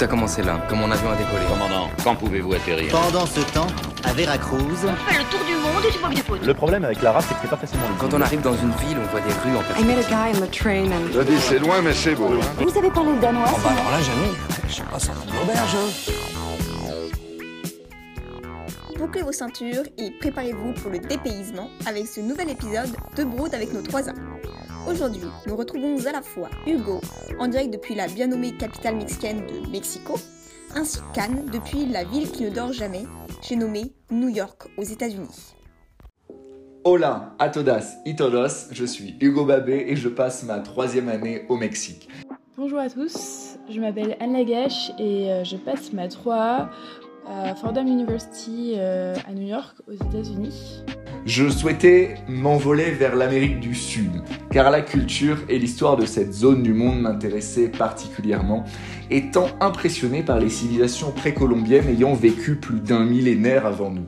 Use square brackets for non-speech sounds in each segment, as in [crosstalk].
Tout a commencé là, quand mon avion a décollé. Commandant, quand pouvez-vous atterrir Pendant ce temps, à Veracruz, On fait le tour du monde et tu vois que des photos. Le problème avec l'arabe, c'est que c'est pas facilement lisible. Quand on arrive dans une ville, on voit des rues en I met a guy on the train and Je dis, c'est loin, mais c'est beau. hein. Vous avez parlé danois Oh bah alors là, jamais. Je sais pas, c'est une auberge. hein. Bouclez vos ceintures et préparez-vous pour le dépaysement avec ce nouvel épisode de Brood avec nos trois ans. Aujourd'hui, nous retrouvons à la fois Hugo, en direct depuis la bien nommée capitale mexicaine de Mexico, ainsi qu'Anne depuis la ville qui ne dort jamais, j'ai nommé New York aux États-Unis. Hola a todas y todos, je suis Hugo Babé et je passe ma troisième année au Mexique. Bonjour à tous, je m'appelle Anne Lagache et euh, je passe ma 3A à Fordham University euh, à New York aux États-Unis. Je souhaitais m'envoler vers l'Amérique du Sud, car la culture et l'histoire de cette zone du monde m'intéressaient particulièrement, étant impressionné par les civilisations précolombiennes ayant vécu plus d'un millénaire avant nous.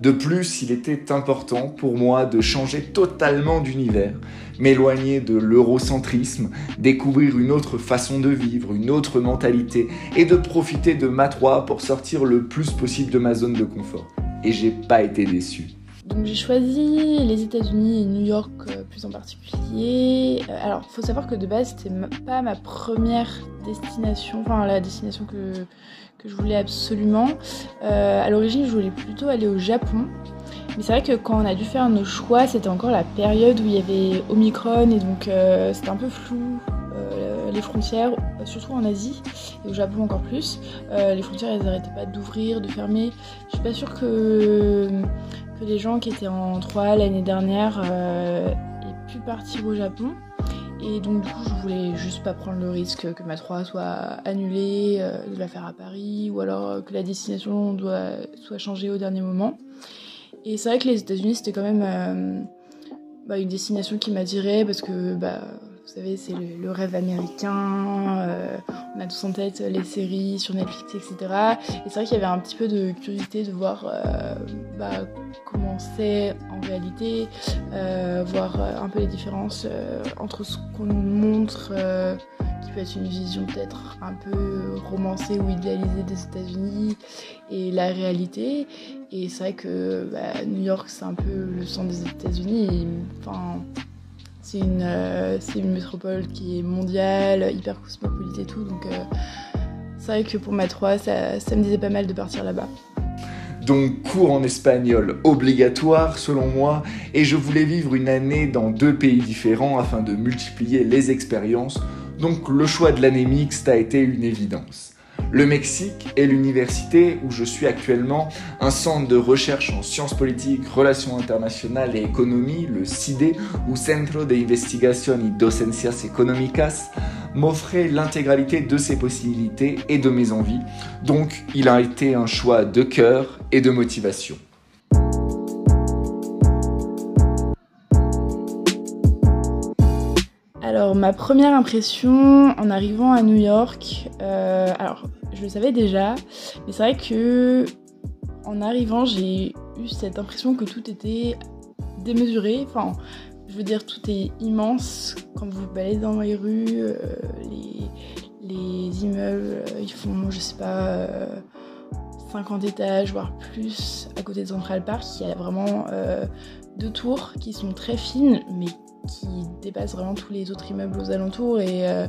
De plus, il était important pour moi de changer totalement d'univers, m'éloigner de l'eurocentrisme, découvrir une autre façon de vivre, une autre mentalité, et de profiter de ma 3 pour sortir le plus possible de ma zone de confort. Et j'ai pas été déçu. Donc j'ai choisi les États-Unis et New York euh, plus en particulier. Euh, alors faut savoir que de base c'était pas ma première destination, enfin la destination que, que je voulais absolument. Euh, à l'origine je voulais plutôt aller au Japon. Mais c'est vrai que quand on a dû faire nos choix, c'était encore la période où il y avait Omicron et donc euh, c'était un peu flou. Les frontières, euh, surtout en Asie et au Japon encore plus, Euh, les frontières elles arrêtaient pas d'ouvrir, de fermer. Je suis pas sûre que que les gens qui étaient en 3 l'année dernière euh, aient pu partir au Japon. Et donc du coup je voulais juste pas prendre le risque que ma 3 soit annulée, de la faire à Paris, ou alors que la destination doit, soit changée au dernier moment. Et c'est vrai que les États-Unis c'était quand même bah, une destination qui m'attirait parce que bah, savez c'est le, rêve américain, euh, on a tous en tête les séries sur Netflix etc. Et c'est vrai qu'il y avait un petit peu de curiosité de voir euh, bah, comment c'est en réalité, euh, voir un peu les différences entre ce qu'on nous montre, qui peut être une vision peut-être un peu romancée ou idéalisée des États-Unis, et la réalité. Et c'est vrai que bah, New York, c'est un peu le centre des États-Unis. Enfin, c'est une, euh, une métropole qui est mondiale, hyper cosmopolite et tout. Donc, euh, c'est vrai que pour ma 3, ça, ça me disait pas mal de partir là-bas. Donc cours en espagnol obligatoire selon moi et je voulais vivre une année dans deux pays différents afin de multiplier les expériences. Donc le choix de l'année mixte a été une évidence. Le Mexique est l'université où je suis actuellement, un centre de recherche en sciences politiques, relations internationales et économie, le CIDE, ou Centro de Investigación y Docencias Económicas, m'offrait l'intégralité de ses possibilités et de mes envies. Donc il a été un choix de cœur et de motivation. Alors, ma première impression en arrivant à New York, euh, je le savais déjà, mais c'est vrai que en arrivant, j'ai eu cette impression que tout était démesuré. Enfin, je veux dire, tout est immense quand vous baladez dans les rues, euh, les, les immeubles, euh, ils font, je sais pas, euh, 50 étages, voire plus, à côté de Central Park. Il y a vraiment euh, deux tours qui sont très fines, mais qui dépassent vraiment tous les autres immeubles aux alentours et, euh,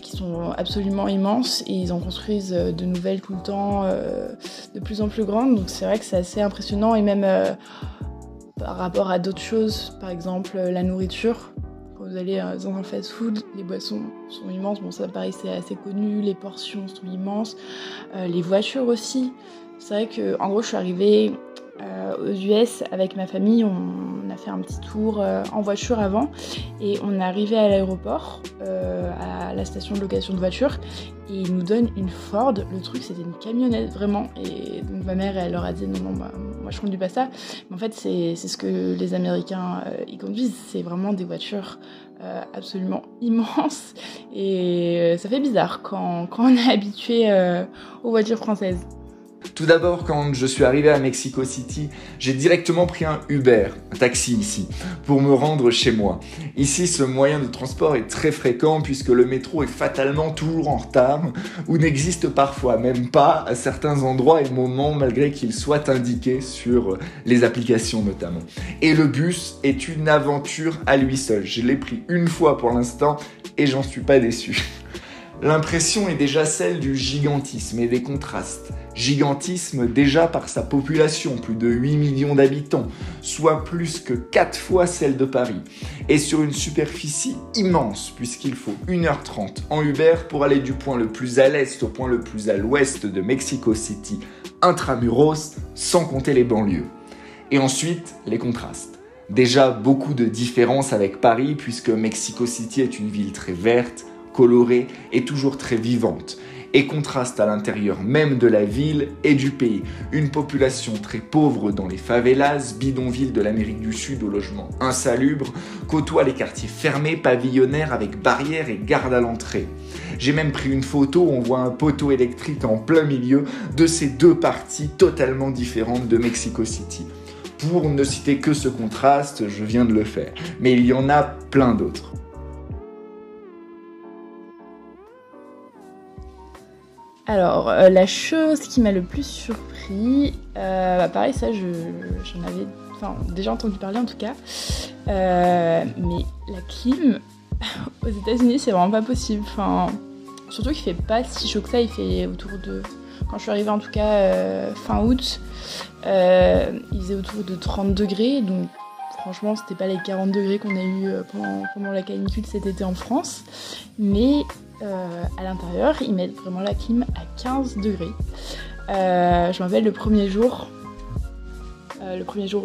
qui sont absolument immenses. Et ils en construisent euh, de nouvelles tout le temps, euh, de plus en plus grandes. Donc c'est vrai que c'est assez impressionnant et même euh, par rapport à d'autres choses, par exemple la nourriture. Quand vous allez dans un fast-food, les boissons sont immenses. Bon, ça paraît c'est assez connu, les portions sont immenses, les voitures aussi. C'est vrai que, en gros, je suis arrivée aux US avec ma famille. A fait un petit tour euh, en voiture avant et on est arrivé à l'aéroport, euh, à la station de location de voiture, et ils nous donnent une Ford. Le truc, c'était une camionnette vraiment. Et donc ma mère, elle leur a dit non, non, bah, moi je conduis pas ça. Mais en fait, c'est ce que les Américains euh, ils conduisent. C'est vraiment des voitures euh, absolument [laughs] immenses. Et euh, ça fait bizarre quand, quand on est habitué euh, aux voitures françaises. Tout d'abord, quand je suis arrivé à Mexico City, j'ai directement pris un Uber, un taxi ici, pour me rendre chez moi. Ici, ce moyen de transport est très fréquent puisque le métro est fatalement toujours en retard ou n'existe parfois même pas à certains endroits et moments malgré qu'il soit indiqué sur les applications notamment. Et le bus est une aventure à lui seul. Je l'ai pris une fois pour l'instant et j'en suis pas déçu. [laughs] L'impression est déjà celle du gigantisme et des contrastes. Gigantisme déjà par sa population, plus de 8 millions d'habitants, soit plus que 4 fois celle de Paris. Et sur une superficie immense, puisqu'il faut 1h30 en Uber pour aller du point le plus à l'est au point le plus à l'ouest de Mexico City, intramuros, sans compter les banlieues. Et ensuite, les contrastes. Déjà beaucoup de différences avec Paris, puisque Mexico City est une ville très verte, colorée et toujours très vivante, et contraste à l'intérieur même de la ville et du pays. Une population très pauvre dans les favelas, bidonvilles de l'Amérique du Sud aux logements insalubres, côtoie les quartiers fermés, pavillonnaires avec barrières et gardes à l'entrée. J'ai même pris une photo où on voit un poteau électrique en plein milieu de ces deux parties totalement différentes de Mexico City. Pour ne citer que ce contraste, je viens de le faire. Mais il y en a plein d'autres. Alors, euh, la chose qui m'a le plus surpris, euh, bah, pareil, ça, j'en avais déjà entendu parler en tout cas, euh, mais la clim [laughs] aux États-Unis, c'est vraiment pas possible. Surtout qu'il fait pas si chaud que ça, il fait autour de. Quand je suis arrivée en tout cas fin août, il faisait autour de 30 degrés, donc franchement, c'était pas les 40 degrés qu'on a eu pendant, pendant la canicule cet été en France, mais euh, à l'intérieur, ils mettent vraiment la clim à 15 degrés. Euh, je me rappelle le premier jour, euh, le premier jour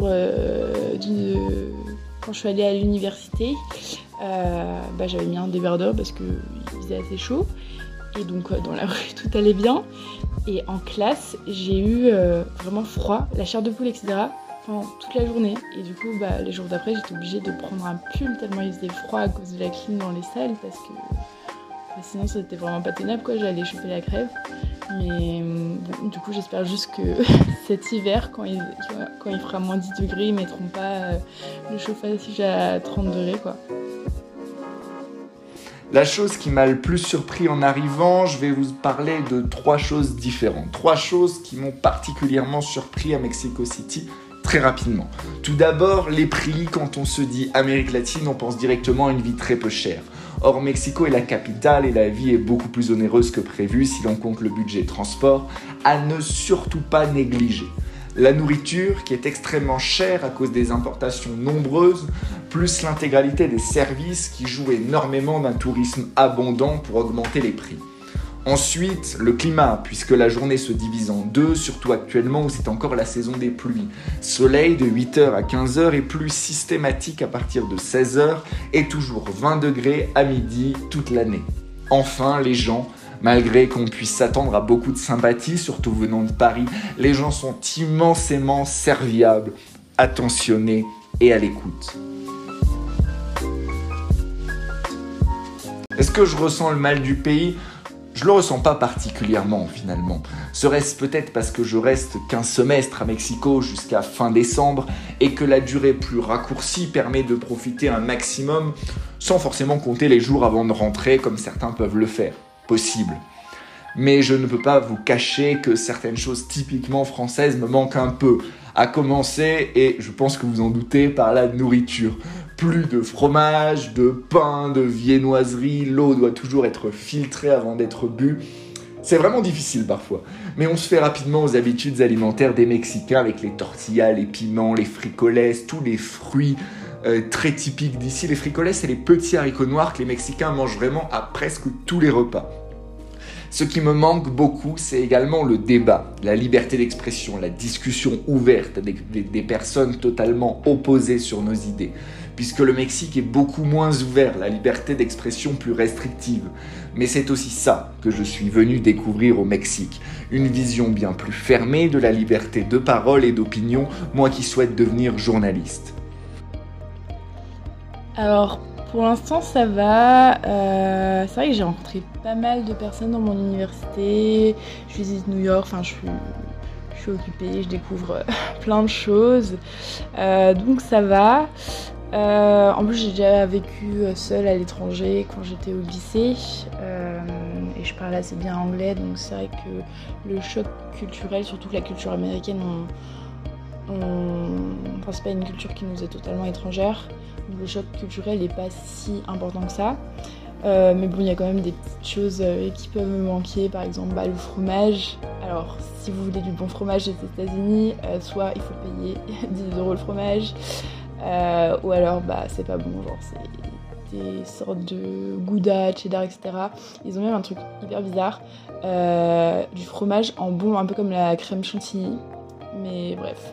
quand je suis allée à l'université, bah, j'avais mis un débardeur parce qu'il faisait assez chaud. Et donc dans la [laughs] rue tout allait bien. Et en classe, j'ai eu vraiment froid, la chair de poule, etc. toute la journée. Et du coup, bah, les jours d'après, j'étais obligée de prendre un pull tellement il faisait froid à cause de la clim dans les salles parce que sinon c'était vraiment pas tenable quoi, j'allais choper la crève. Mais du coup j'espère juste que [laughs] cet hiver quand il, quand il fera moins 10 degrés ils mettront pas euh, le chauffage à 30 degrés quoi. La chose qui m'a le plus surpris en arrivant, je vais vous parler de trois choses différentes. Trois choses qui m'ont particulièrement surpris à Mexico City très rapidement. Tout d'abord, les prix, quand on se dit Amérique latine, on pense directement à une vie très peu chère. Or, Mexico est la capitale et la vie est beaucoup plus onéreuse que prévu si l'on compte le budget transport, à ne surtout pas négliger. La nourriture, qui est extrêmement chère à cause des importations nombreuses, plus l'intégralité des services qui jouent énormément d'un tourisme abondant pour augmenter les prix. Ensuite, le climat, puisque la journée se divise en deux, surtout actuellement où c'est encore la saison des pluies. Soleil de 8h à 15h et plus systématique à partir de 16h et toujours 20 degrés à midi toute l'année. Enfin, les gens, malgré qu'on puisse s'attendre à beaucoup de sympathie, surtout venant de Paris, les gens sont immensément serviables, attentionnés et à l'écoute. Est-ce que je ressens le mal du pays? Je le ressens pas particulièrement finalement. Serait-ce peut-être parce que je reste qu'un semestre à Mexico jusqu'à fin décembre et que la durée plus raccourcie permet de profiter un maximum sans forcément compter les jours avant de rentrer comme certains peuvent le faire. Possible. Mais je ne peux pas vous cacher que certaines choses typiquement françaises me manquent un peu. À commencer, et je pense que vous en doutez, par la nourriture plus de fromage, de pain, de viennoiserie, l'eau doit toujours être filtrée avant d'être bue. C'est vraiment difficile parfois, mais on se fait rapidement aux habitudes alimentaires des Mexicains avec les tortillas, les piments, les fricoles, tous les fruits euh, très typiques d'ici. Les fricoles, c'est les petits haricots noirs que les Mexicains mangent vraiment à presque tous les repas. Ce qui me manque beaucoup, c'est également le débat, la liberté d'expression, la discussion ouverte avec des personnes totalement opposées sur nos idées puisque le Mexique est beaucoup moins ouvert, la liberté d'expression plus restrictive. Mais c'est aussi ça que je suis venu découvrir au Mexique, une vision bien plus fermée de la liberté de parole et d'opinion, moi qui souhaite devenir journaliste. Alors, pour l'instant, ça va. Euh, c'est vrai que j'ai rencontré pas mal de personnes dans mon université. Je visite New York, enfin, je suis je suis occupée, je découvre [laughs] plein de choses. donc ça va. En plus, j'ai déjà vécu seule à l'étranger quand j'étais au lycée et je parle assez bien anglais, donc c'est vrai que le choc culturel, surtout que la culture américaine, on, on... c'est pas une culture qui nous est totalement étrangère, donc le choc culturel n'est pas si important que ça. Euh, mais bon, il y a quand même des petites choses euh, qui peuvent me manquer, par exemple bah, le fromage. Alors, si vous voulez du bon fromage des États-Unis, euh, soit il faut payer [laughs] 10 euros le fromage, ou alors bah c'est pas bon, genre c'est des sortes de gouda, cheddar, etc. Ils ont même un truc hyper bizarre, du fromage en bon, un peu comme la crème chantilly, mais bref.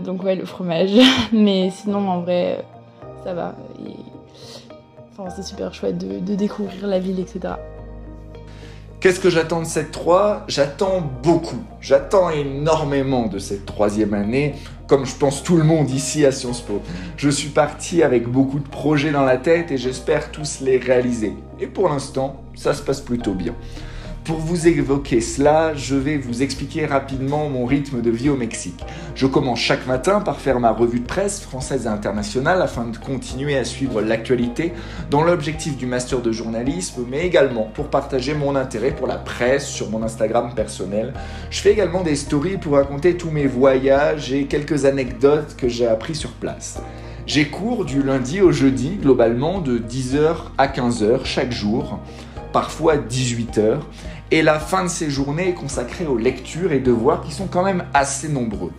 donc ouais, le fromage. [laughs] mais sinon, en vrai, ça va. Enfin, c'est super chouette de, découvrir la ville, etc. Qu'est-ce que j'attends de cette 3 J'attends beaucoup. J'attends énormément de cette troisième année, comme je pense tout le monde ici à Sciences Po. Je suis parti avec beaucoup de projets dans la tête et j'espère tous les réaliser. Et pour l'instant, ça se passe plutôt bien. Pour vous évoquer cela, je vais vous expliquer rapidement mon rythme de vie au Mexique. Je commence chaque matin par faire ma revue de presse française et internationale afin de continuer à suivre l'actualité dans l'objectif du master de journalisme, mais également pour partager mon intérêt pour la presse sur mon Instagram personnel. Je fais également des stories pour raconter tous mes voyages et quelques anecdotes que j'ai appris sur place. J'ai cours du lundi au jeudi, globalement de 10h à 15h chaque jour, parfois 18h et la fin de ces journées est consacrée aux lectures et devoirs qui sont quand même assez nombreux.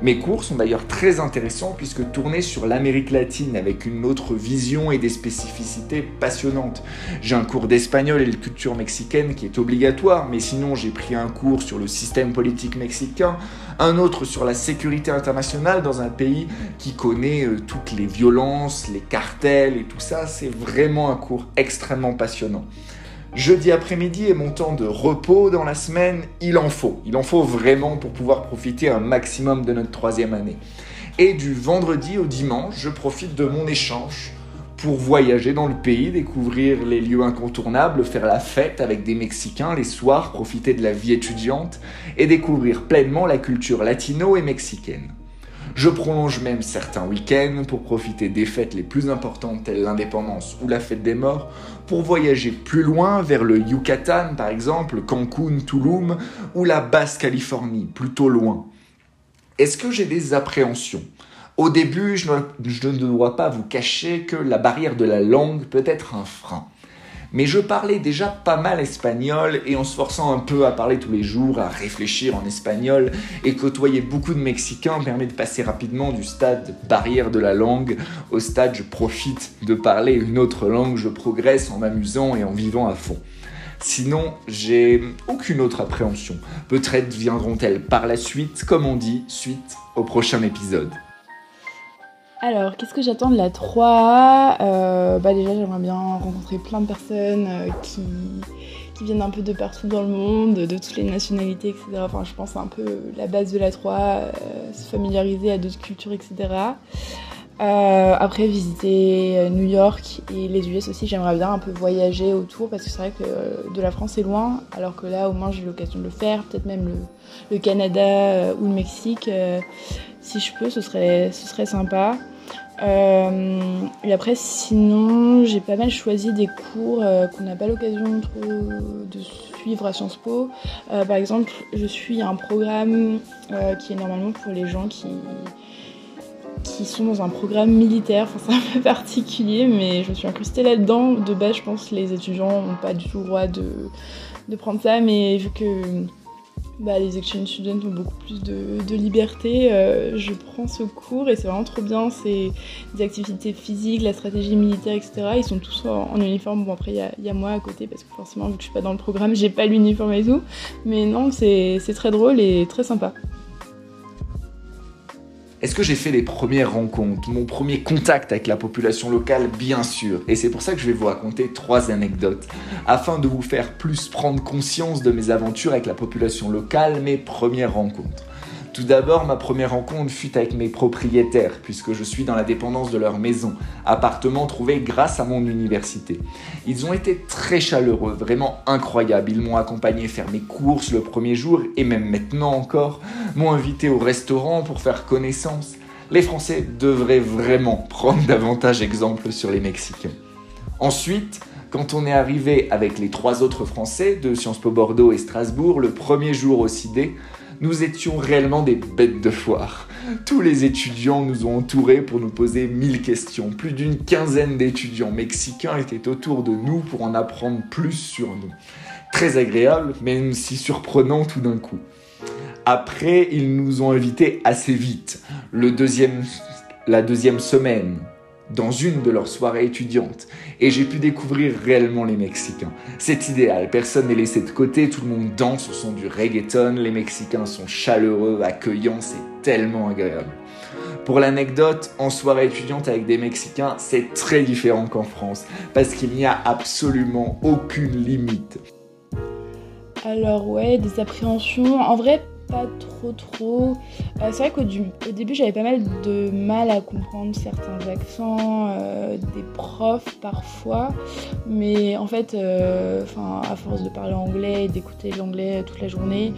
Mes cours sont d'ailleurs très intéressants puisque tournés sur l'Amérique latine avec une autre vision et des spécificités passionnantes. J'ai un cours d'espagnol et de culture mexicaine qui est obligatoire, mais sinon j'ai pris un cours sur le système politique mexicain, un autre sur la sécurité internationale dans un pays qui connaît euh, toutes les violences, les cartels et tout ça. C'est vraiment un cours extrêmement passionnant. Jeudi après-midi est mon temps de repos dans la semaine, il en faut. Il en faut vraiment pour pouvoir profiter un maximum de notre troisième année. Et du vendredi au dimanche, je profite de mon échange pour voyager dans le pays, découvrir les lieux incontournables, faire la fête avec des Mexicains les soirs, profiter de la vie étudiante et découvrir pleinement la culture latino et mexicaine. Je prolonge même certains week-ends pour profiter des fêtes les plus importantes telles l'indépendance ou la fête des morts, pour voyager plus loin vers le Yucatan par exemple, Cancun, Tulum ou la Basse-Californie, plutôt loin. Est-ce que j'ai des appréhensions? Au début, je ne dois pas vous cacher que la barrière de la langue peut être un frein mais je parlais déjà pas mal espagnol et en se forçant un peu à parler tous les jours, à réfléchir en espagnol et côtoyer beaucoup de Mexicains permet de passer rapidement du stade barrière de la langue au stade je profite de parler une autre langue, je progresse en m'amusant et en vivant à fond. Sinon, j'ai aucune autre appréhension. Peut-être viendront-elles par la suite, comme on dit, suite au prochain épisode. Alors, qu'est-ce que j'attends de la 3 euh, Bah déjà, j'aimerais bien rencontrer plein de personnes euh, qui, viennent un peu de partout dans le monde, de toutes les nationalités, etc. Enfin, je pense un peu la base de la 3, euh, se familiariser à d'autres cultures, etc. après, visiter New York et les US aussi, j'aimerais bien un peu voyager autour parce que c'est vrai que de la France c'est loin, alors que là au moins j'ai l'occasion de le faire, peut-être même le, le Canada ou le Mexique. si je peux, ce serait, ce serait sympa. Euh, et après, sinon, j'ai pas mal choisi des cours euh, qu'on n'a pas l'occasion de, suivre à Sciences Po. Euh, par exemple, je suis un programme qui est normalement pour les gens qui, qui sont dans un programme militaire. C'est un peu [laughs] particulier, mais je me suis incrustée là-dedans. De base, je pense que les étudiants n'ont pas du tout le droit de, de prendre ça, mais vu que bah, les exchange students ont beaucoup plus de, liberté. Euh, je prends ce cours et c'est vraiment trop bien. C'est des activités physiques, la stratégie militaire, etc. Ils sont tous en, uniforme. Bon, après, il y, a, moi à côté parce que forcément, vu que je suis pas dans le programme, j'ai pas l'uniforme et tout. Mais non, c'est très drôle et très sympa. Est-ce que j'ai fait les premières rencontres, mon premier contact avec la population locale? Bien sûr. Et c'est pour ça que je vais vous raconter trois anecdotes, afin de vous faire plus prendre conscience de mes aventures avec la population locale, mes premières rencontres. Tout d'abord, ma première rencontre fut avec mes propriétaires, puisque je suis dans la dépendance de leur maison, appartement trouvé grâce à mon université. Ils ont été très chaleureux, vraiment incroyables. Ils m'ont accompagné faire mes courses le premier jour, et même maintenant encore, m'ont invité au restaurant pour faire connaissance. Les Français devraient vraiment prendre davantage exemple sur les Mexicains. Ensuite, quand on est arrivé avec les trois autres Français de Sciences Po Bordeaux et Strasbourg, le premier jour au CIDE, nous étions réellement des bêtes de foire. Tous les étudiants nous ont entourés pour nous poser mille questions. Plus d'une quinzaine d'étudiants mexicains étaient autour de nous pour en apprendre plus sur nous. Très agréable, même si surprenant tout d'un coup. Après, ils nous ont invités assez vite. La deuxième semaine, dans une de leurs soirées étudiantes et j'ai pu découvrir réellement les Mexicains. C'est idéal, personne n'est laissé de côté, tout le monde danse au son du reggaeton, les Mexicains sont chaleureux, accueillants, c'est tellement agréable. Pour l'anecdote, en soirée étudiante avec des Mexicains, c'est très différent qu'en France, parce qu'il n'y a absolument aucune limite. Alors ouais, des appréhensions. En vrai, pas trop trop. Euh, c'est vrai qu'au début j'avais pas mal de mal à comprendre certains accents euh, des profs parfois, mais en fait, euh, à force de parler anglais et d'écouter l'anglais toute la journée,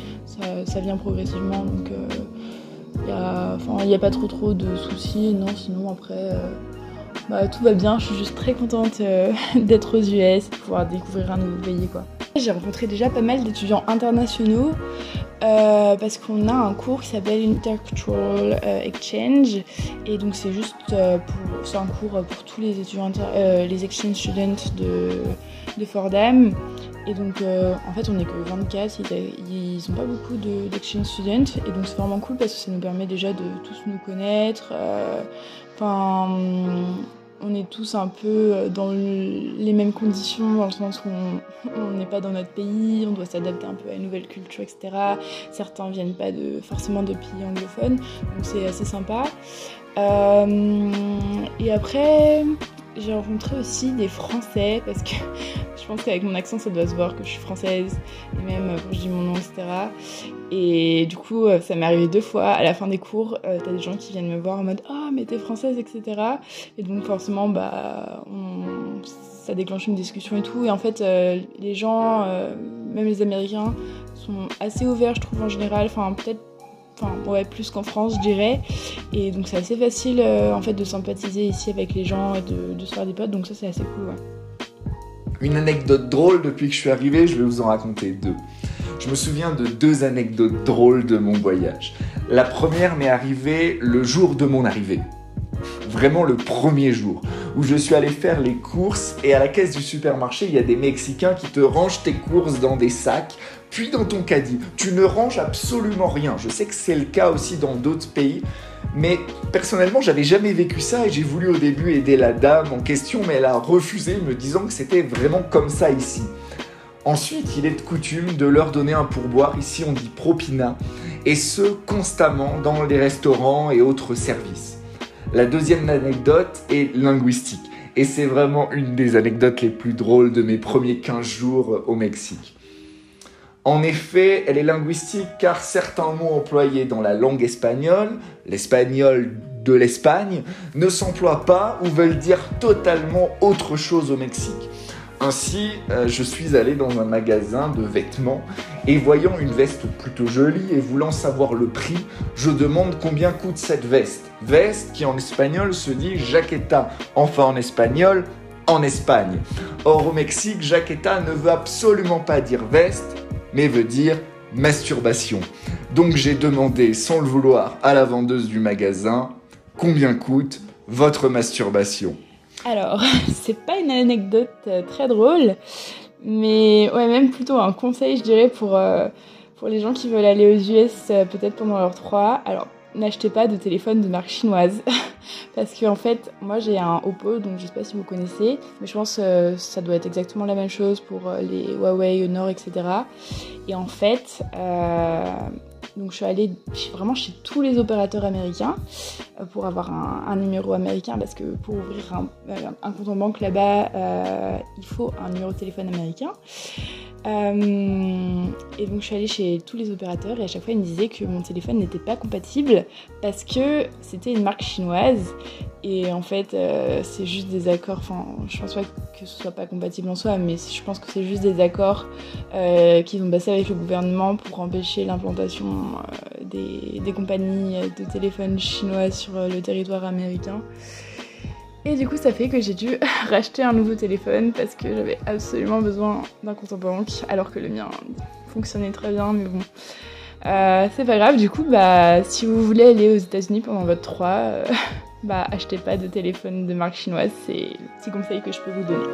ça, vient progressivement donc il n'y a, pas trop trop de soucis. Non, sinon après. Bah, tout va bien, je suis juste très contente [laughs] d'être aux US, pouvoir découvrir un nouveau pays quoi. J'ai rencontré déjà pas mal d'étudiants internationaux euh, parce qu'on a un cours qui s'appelle Intercultural euh, Exchange. Et donc c'est juste euh, pour c'est un cours pour tous les étudiants les exchange students de, de Fordham. Et donc en fait on n'est que 24 ils, n'ont pas beaucoup d'exchange students. Et donc c'est vraiment cool parce que ça nous permet déjà de tous nous connaître enfin on est tous un peu euh, dans les mêmes conditions, dans le sens où on n'est pas dans notre pays, on doit s'adapter un peu à une nouvelle culture, etc. Certains viennent pas forcément de pays anglophones, donc c'est assez sympa. Euh, et après, j'ai rencontré aussi des Français parce que [laughs] je pense qu'avec mon accent ça doit se voir que je suis française et même quand je dis mon nom etc. Et du coup euh, ça m'est arrivé deux fois à la fin des cours euh, t'as des gens qui viennent me voir en mode ah mais t'es française etc. Et donc forcément bah ça déclenche une discussion et tout et en fait euh, les gens même les Américains sont assez ouverts je trouve en général enfin peut-être enfin ouais plus qu'en France je dirais et donc c'est assez facile euh, en fait de sympathiser ici avec les gens et de, se faire des potes donc ça c'est assez cool ouais. Une anecdote drôle depuis que je suis arrivé, je vais vous en raconter deux. Je me souviens de deux anecdotes drôles de mon voyage. La première m'est arrivée le jour de mon arrivée. Vraiment le premier jour où je suis allé faire les courses et à la caisse du supermarché, il y a des Mexicains qui te rangent tes courses dans des sacs puis dans ton caddie. Tu ne ranges absolument rien. Je sais que c'est le cas aussi dans d'autres pays. Mais personnellement, j'avais jamais vécu ça et j'ai voulu au début aider la dame en question, mais elle a refusé, me disant que c'était vraiment comme ça ici. Ensuite, il est de coutume de leur donner un pourboire, ici on dit propina, et ce constamment dans les restaurants et autres services. La deuxième anecdote est linguistique, et c'est vraiment une des anecdotes les plus drôles de mes premiers 15 jours au Mexique. En effet, elle est linguistique car certains mots employés dans la langue espagnole, l'espagnol de l'Espagne, ne s'emploient pas ou veulent dire totalement autre chose au Mexique. Ainsi, euh, je suis allé dans un magasin de vêtements et voyant une veste plutôt jolie et voulant savoir le prix, je demande combien coûte cette veste. Veste qui en espagnol se dit jaqueta, enfin en espagnol, en Espagne. Or au Mexique, jaqueta ne veut absolument pas dire veste, mais veut dire masturbation. Donc j'ai demandé sans le vouloir à la vendeuse du magasin combien coûte votre masturbation. Alors, [laughs] c'est pas une anecdote euh, très drôle, mais ouais, même plutôt un conseil, je dirais, pour, euh, les gens qui veulent aller aux US, euh, peut-être pendant leur 3. Alors, n'achetez pas de téléphone de marque chinoise. [laughs] Parce qu'en en fait, moi j'ai un Oppo, donc je sais pas si vous connaissez, mais je pense que ça doit être exactement la même chose pour les Huawei, Honor, etc. Et en fait, Donc je suis allée vraiment chez tous les opérateurs américains euh, pour avoir un, numéro américain parce que pour ouvrir un, un compte en banque là-bas, il faut un numéro de téléphone américain. Euh, et donc je suis allée chez tous les opérateurs et à chaque fois ils me disaient que mon téléphone n'était pas compatible parce que c'était une marque chinoise et en fait euh, c'est juste des accords, enfin je pense pas que ce soit pas compatible en soi mais je pense que c'est juste des accords euh, qu'ils ont passé avec le gouvernement pour empêcher l'implantation des, des, compagnies de téléphones chinois sur le territoire américain. Et du coup, ça fait que j'ai dû [laughs] racheter un nouveau téléphone parce que j'avais absolument besoin d'un compte en banque, alors que le mien fonctionnait très bien, mais bon. Euh, c'est pas grave, du coup, bah, si vous voulez aller aux États-Unis pendant votre 3, euh, [laughs] bah, achetez pas de téléphone de marque chinoise, c'est le petit conseil que je peux vous donner.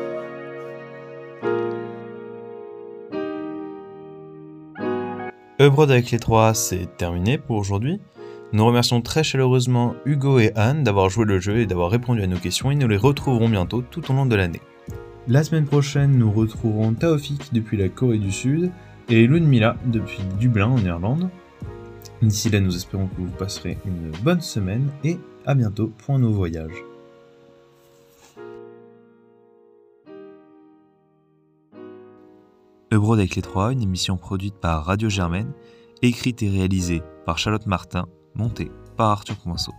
Ebrod avec les 3, c'est terminé pour aujourd'hui. Nous remercions très chaleureusement Hugo et Anne d'avoir joué le jeu et d'avoir répondu à nos questions et nous les retrouverons bientôt tout au long de l'année. La semaine prochaine, nous retrouverons Taofik depuis la Corée du Sud et Ludmila depuis Dublin en Irlande. D'ici là, nous espérons que vous passerez une bonne semaine et à bientôt pour un nouveau voyage. Ebrod avec les trois, une émission produite par Radio Germaine, écrite et réalisée par Charlotte Martin Monté par Arthur Coinceau.